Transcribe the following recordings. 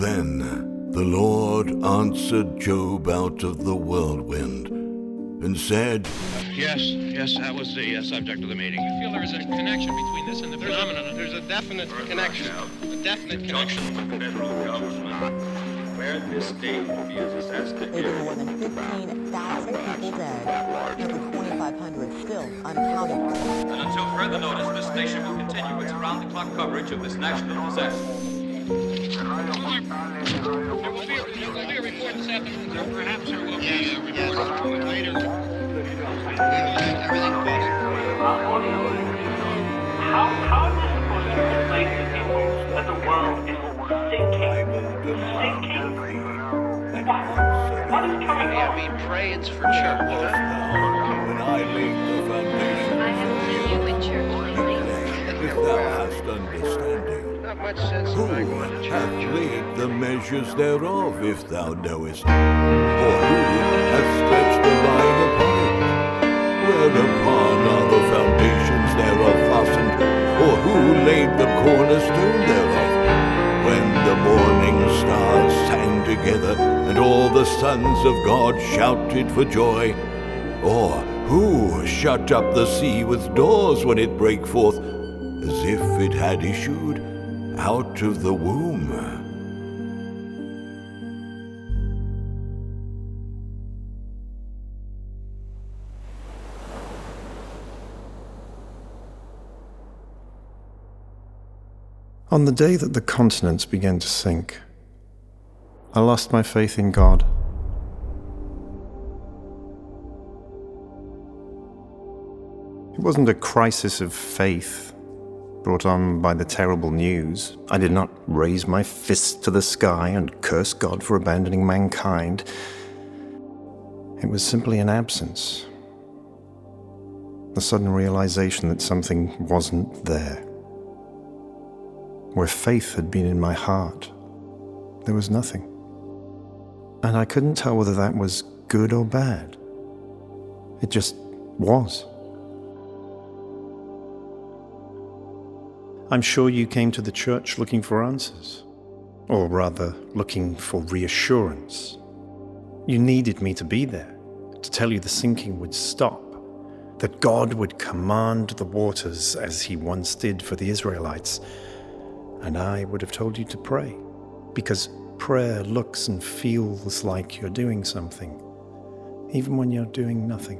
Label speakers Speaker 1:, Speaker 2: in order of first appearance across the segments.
Speaker 1: Then the Lord answered Job out of the whirlwind and said,
Speaker 2: Yes, yes, that was the uh, subject of the meeting.
Speaker 3: You feel there is a connection between this and the
Speaker 2: There's a,
Speaker 3: phenomenon?
Speaker 2: there's a definite connection. A definite connection.
Speaker 4: With the federal government where this state refuses us to
Speaker 5: There have more than 15,000 people dead, nearly 2,500 still unaccounted for.
Speaker 6: And until further notice, this station will continue its round-the-clock coverage of this national disaster.
Speaker 3: There will be, a- there will be a report this afternoon, sir. Perhaps there will be a report later. Everything
Speaker 7: How, how is this supposed to explain to people that the world is coming
Speaker 2: Yeah, pray it's for church.
Speaker 1: When I laid the foundation
Speaker 8: I have seen you in church lately.
Speaker 1: if thou hast understanding.
Speaker 2: Not much sense
Speaker 1: Who hath laid the measures thereof, if thou knowest? Or who hath stretched the line upon it? Whereupon are the foundations thereof fastened? Or who laid the cornerstone thereof? When the morning stars sang together, and all the sons of God shouted for joy? Or who shut up the sea with doors when it brake forth, as if it had issued out of the womb?
Speaker 9: On the day that the continents began to sink, I lost my faith in God. It wasn't a crisis of faith brought on by the terrible news. I did not raise my fist to the sky and curse God for abandoning mankind. It was simply an absence, the sudden realization that something wasn't there. Where faith had been in my heart, there was nothing. And I couldn't tell whether that was good or bad. It just was. I'm sure you came to the church looking for answers, or rather, looking for reassurance. You needed me to be there, to tell you the sinking would stop, that God would command the waters as he once did for the Israelites, and I would have told you to pray, because prayer looks and feels like you're doing something, even when you're doing nothing.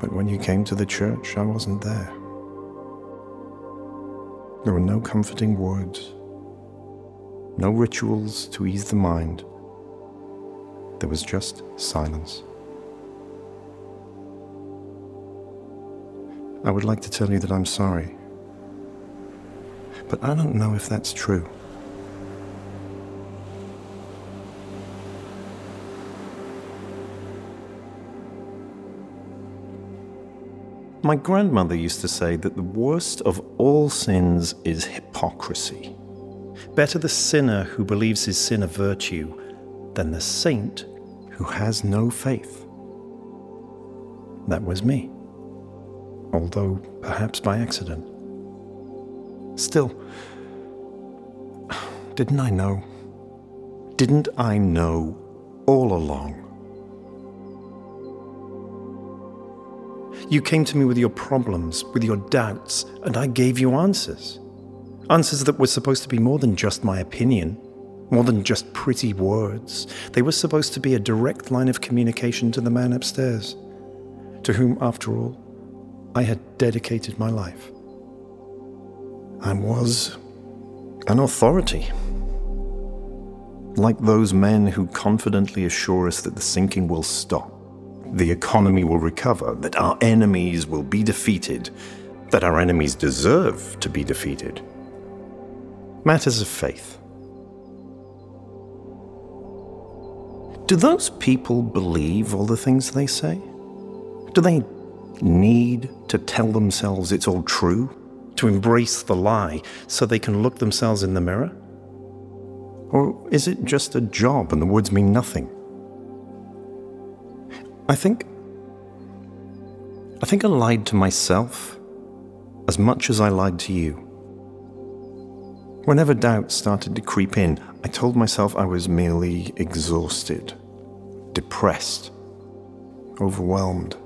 Speaker 9: But when you came to the church, I wasn't there. There were no comforting words, no rituals to ease the mind. There was just silence. I would like to tell you that I'm sorry, but I don't know if that's true. My grandmother used to say that the worst of all sins is hypocrisy. Better the sinner who believes his sin a virtue than the saint who has no faith. That was me, although perhaps by accident. Still, didn't I know? Didn't I know all along? You came to me with your problems, with your doubts, and I gave you answers. Answers that were supposed to be more than just my opinion, more than just pretty words. They were supposed to be a direct line of communication to the man upstairs, to whom, after all, I had dedicated my life. I was an authority. Like those men who confidently assure us that the sinking will stop the economy will recover, that our enemies will be defeated, that our enemies deserve to be defeated. Matters of faith. Do those people believe all the things they say? Do they need to tell themselves it's all true? To embrace the lie so they can look themselves in the mirror? Or is it just a job and the words mean nothing? I think. I think I lied to myself as much as I lied to you. Whenever doubt started to creep in, I told myself I was merely exhausted, depressed, overwhelmed.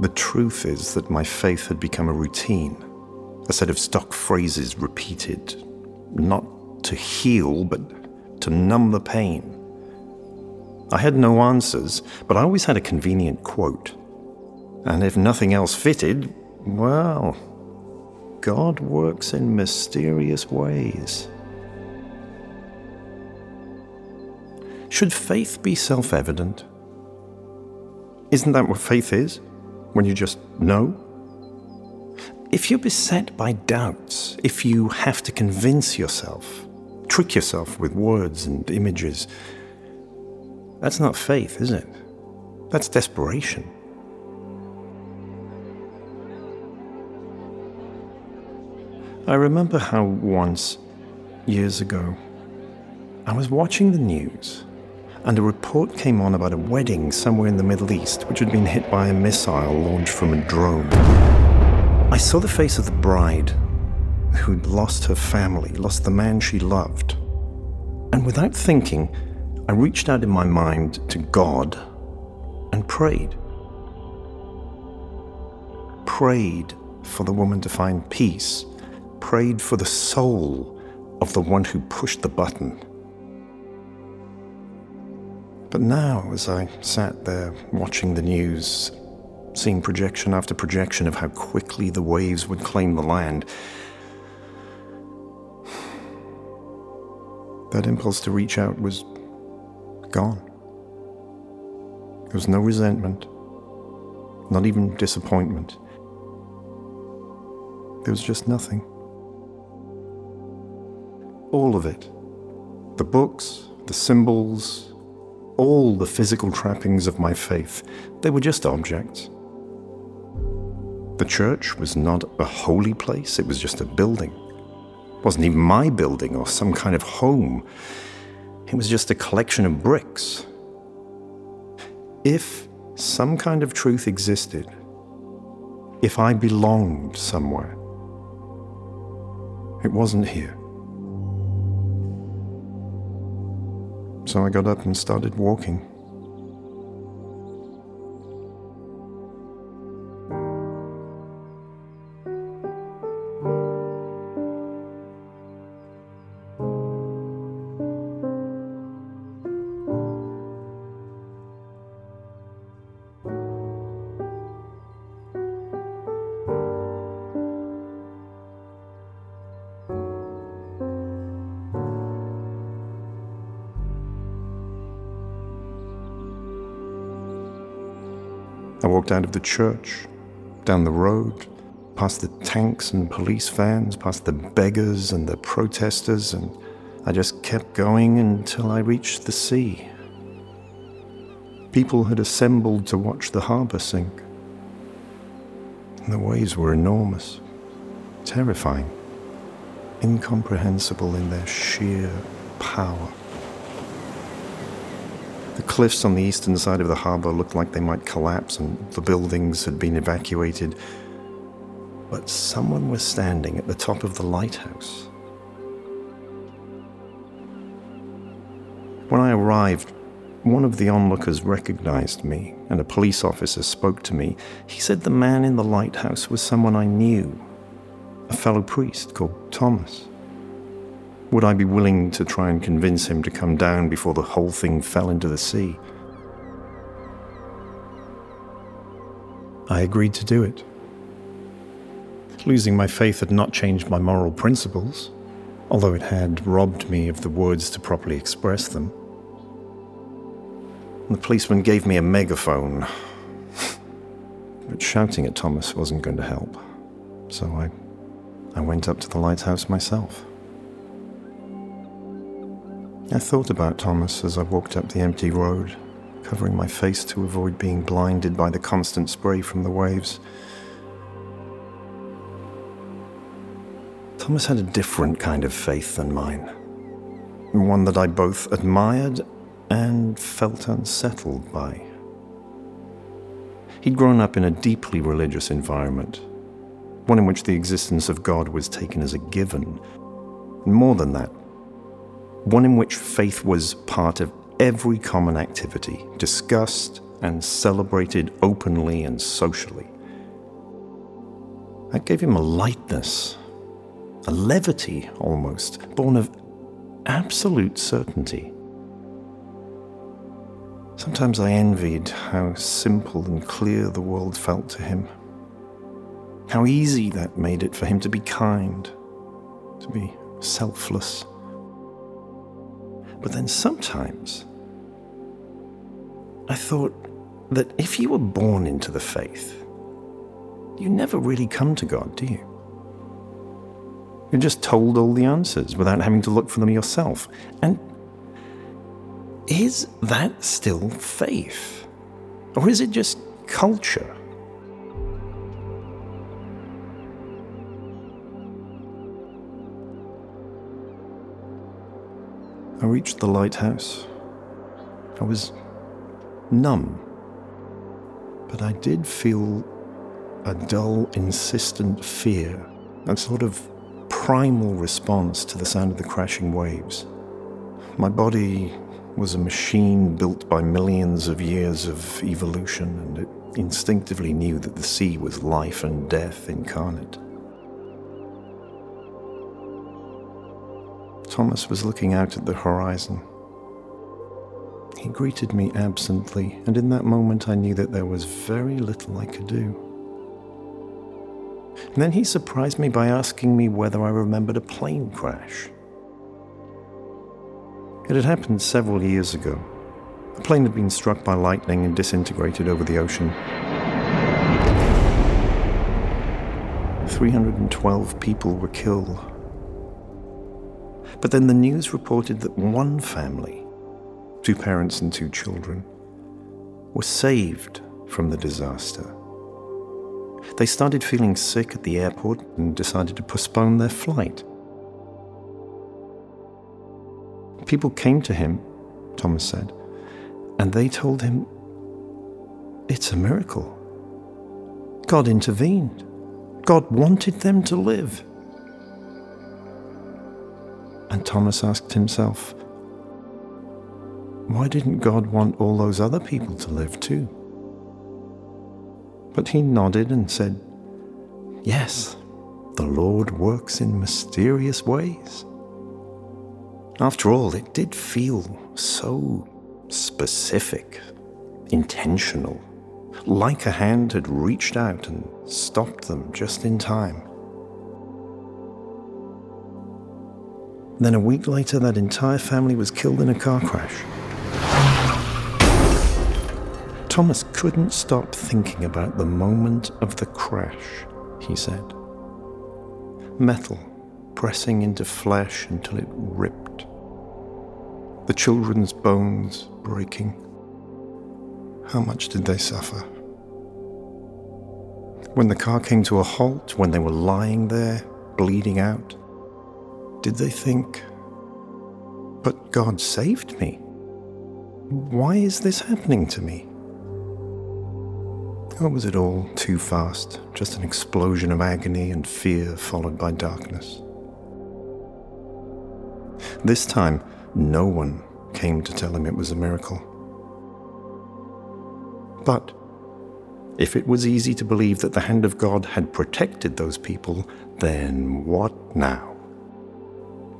Speaker 9: The truth is that my faith had become a routine, a set of stock phrases repeated, not to heal, but to numb the pain. I had no answers, but I always had a convenient quote. And if nothing else fitted, well, God works in mysterious ways. Should faith be self evident? Isn't that what faith is? When you just know? If you're beset by doubts, if you have to convince yourself, trick yourself with words and images, that's not faith, is it? That's desperation. I remember how once, years ago, I was watching the news and a report came on about a wedding somewhere in the Middle East which had been hit by a missile launched from a drone. I saw the face of the bride who'd lost her family, lost the man she loved. And without thinking, I reached out in my mind to God and prayed. Prayed for the woman to find peace, prayed for the soul of the one who pushed the button. But now, as I sat there watching the news, seeing projection after projection of how quickly the waves would claim the land, that impulse to reach out was gone. There was no resentment, not even disappointment. There was just nothing. All of it the books, the symbols, all the physical trappings of my faith they were just objects. The church was not a holy place, it was just a building. It wasn't even my building or some kind of home. It was just a collection of bricks. If some kind of truth existed, if I belonged somewhere, it wasn't here. So I got up and started walking. I walked out of the church, down the road, past the tanks and police vans, past the beggars and the protesters, and I just kept going until I reached the sea. People had assembled to watch the harbour sink. The waves were enormous, terrifying, incomprehensible in their sheer power. Cliffs on the eastern side of the harbour looked like they might collapse and the buildings had been evacuated. But someone was standing at the top of the lighthouse. When I arrived, one of the onlookers recognized me, and a police officer spoke to me. He said the man in the lighthouse was someone I knew, a fellow priest called Thomas. Would I be willing to try and convince him to come down before the whole thing fell into the sea? I agreed to do it. Losing my faith had not changed my moral principles, although it had robbed me of the words to properly express them. The policeman gave me a megaphone, but shouting at Thomas wasn't going to help, so I, I went up to the lighthouse myself. I thought about Thomas as I walked up the empty road, covering my face to avoid being blinded by the constant spray from the waves. Thomas had a different kind of faith than mine, one that I both admired and felt unsettled by. He'd grown up in a deeply religious environment, one in which the existence of God was taken as a given. And more than that, one in which faith was part of every common activity, discussed and celebrated openly and socially. That gave him a lightness, a levity almost, born of absolute certainty. Sometimes I envied how simple and clear the world felt to him. How easy that made it for him to be kind, to be selfless. But then sometimes I thought that if you were born into the faith, you never really come to God, do you? You're just told all the answers without having to look for them yourself. And is that still faith? Or is it just culture? I reached the lighthouse. I was numb, but I did feel a dull, insistent fear, a sort of primal response to the sound of the crashing waves. My body was a machine built by millions of years of evolution, and it instinctively knew that the sea was life and death incarnate. Thomas was looking out at the horizon. He greeted me absently, and in that moment I knew that there was very little I could do. And then he surprised me by asking me whether I remembered a plane crash. It had happened several years ago. A plane had been struck by lightning and disintegrated over the ocean. 312 people were killed. But then the news reported that one family, two parents and two children, were saved from the disaster. They started feeling sick at the airport and decided to postpone their flight. People came to him, Thomas said, and they told him, It's a miracle. God intervened. God wanted them to live. And Thomas asked himself, why didn't God want all those other people to live too? But he nodded and said, Yes, the Lord works in mysterious ways. After all, it did feel so specific, intentional, like a hand had reached out and stopped them just in time. Then a week later, that entire family was killed in a car crash. Thomas couldn't stop thinking about the moment of the crash, he said. Metal pressing into flesh until it ripped. The children's bones breaking. How much did they suffer? When the car came to a halt, when they were lying there, bleeding out, did they think, but God saved me? Why is this happening to me? Or was it all too fast? Just an explosion of agony and fear followed by darkness? This time, no one came to tell him it was a miracle. But if it was easy to believe that the hand of God had protected those people, then what now?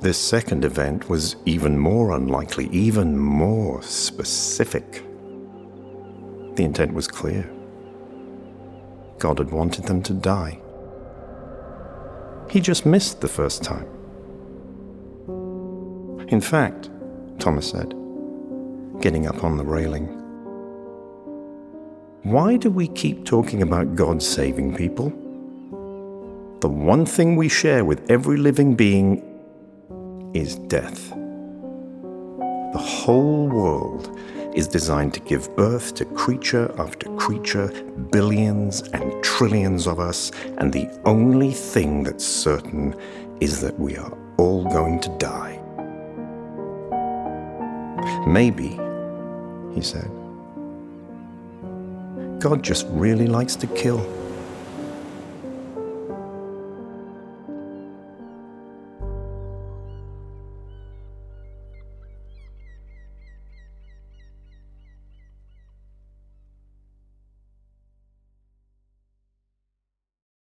Speaker 9: This second event was even more unlikely, even more specific. The intent was clear. God had wanted them to die. He just missed the first time. In fact, Thomas said, getting up on the railing, why do we keep talking about God saving people? The one thing we share with every living being is death. The whole world is designed to give birth to creature after creature, billions and trillions of us, and the only thing that's certain is that we are all going to die. Maybe he said. God just really likes to kill.